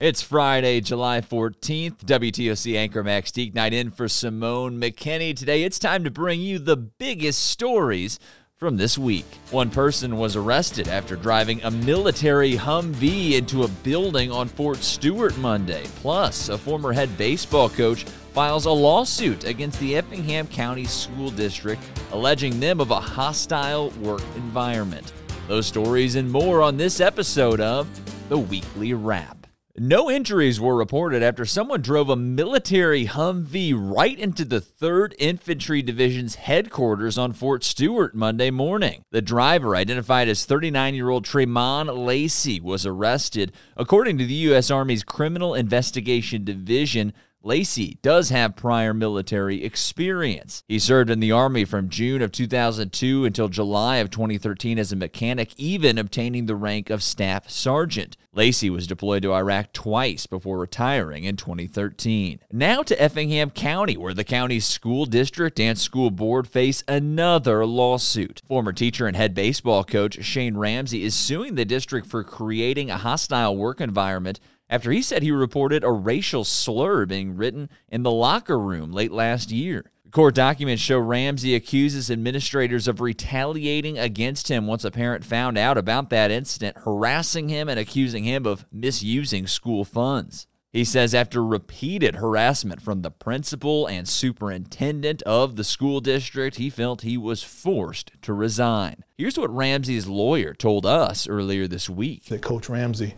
It's Friday, July 14th. WTOC anchor Max Diekneite in for Simone McKinney. Today, it's time to bring you the biggest stories from this week. One person was arrested after driving a military Humvee into a building on Fort Stewart Monday. Plus, a former head baseball coach files a lawsuit against the Effingham County School District, alleging them of a hostile work environment. Those stories and more on this episode of The Weekly Wrap. No injuries were reported after someone drove a military Humvee right into the 3rd Infantry Division's headquarters on Fort Stewart Monday morning. The driver, identified as 39 year old Tremon Lacey, was arrested. According to the U.S. Army's Criminal Investigation Division, Lacey does have prior military experience. He served in the Army from June of 2002 until July of 2013 as a mechanic, even obtaining the rank of Staff Sergeant. Lacey was deployed to Iraq twice before retiring in 2013. Now to Effingham County, where the county's school district and school board face another lawsuit. Former teacher and head baseball coach Shane Ramsey is suing the district for creating a hostile work environment after he said he reported a racial slur being written in the locker room late last year. Court documents show Ramsey accuses administrators of retaliating against him once a parent found out about that incident, harassing him and accusing him of misusing school funds. He says after repeated harassment from the principal and superintendent of the school district, he felt he was forced to resign. Here's what Ramsey's lawyer told us earlier this week. That Coach Ramsey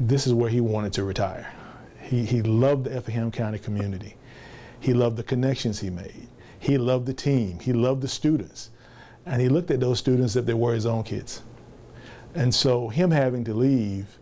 this is where he wanted to retire. He, he loved the Effingham County community. He loved the connections he made. He loved the team. He loved the students. And he looked at those students if they were his own kids. And so him having to leave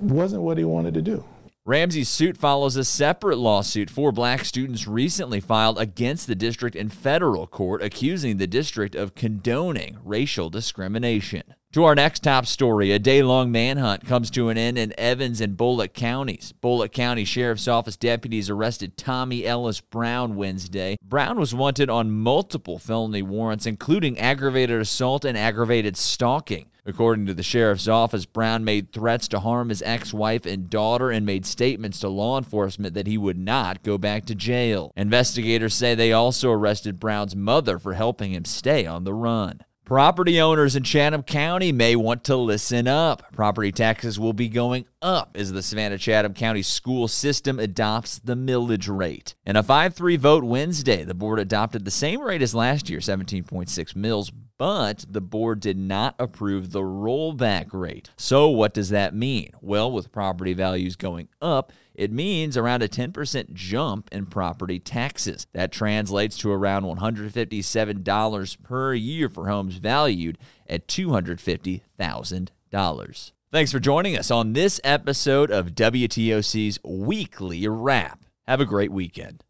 wasn't what he wanted to do. Ramsey's suit follows a separate lawsuit four black students recently filed against the district in federal court, accusing the district of condoning racial discrimination. To our next top story, a day long manhunt comes to an end in Evans and Bulloch counties. Bulloch County Sheriff's Office deputies arrested Tommy Ellis Brown Wednesday. Brown was wanted on multiple felony warrants, including aggravated assault and aggravated stalking. According to the sheriff's office, Brown made threats to harm his ex wife and daughter and made statements to law enforcement that he would not go back to jail. Investigators say they also arrested Brown's mother for helping him stay on the run. Property owners in Chatham County may want to listen up. Property taxes will be going up as the Savannah Chatham County school system adopts the millage rate. In a 5 3 vote Wednesday, the board adopted the same rate as last year, 17.6 mills, but the board did not approve the rollback rate. So, what does that mean? Well, with property values going up, it means around a 10% jump in property taxes. That translates to around $157 per year for homes valued at $250,000. Thanks for joining us on this episode of WTOC's Weekly Wrap. Have a great weekend.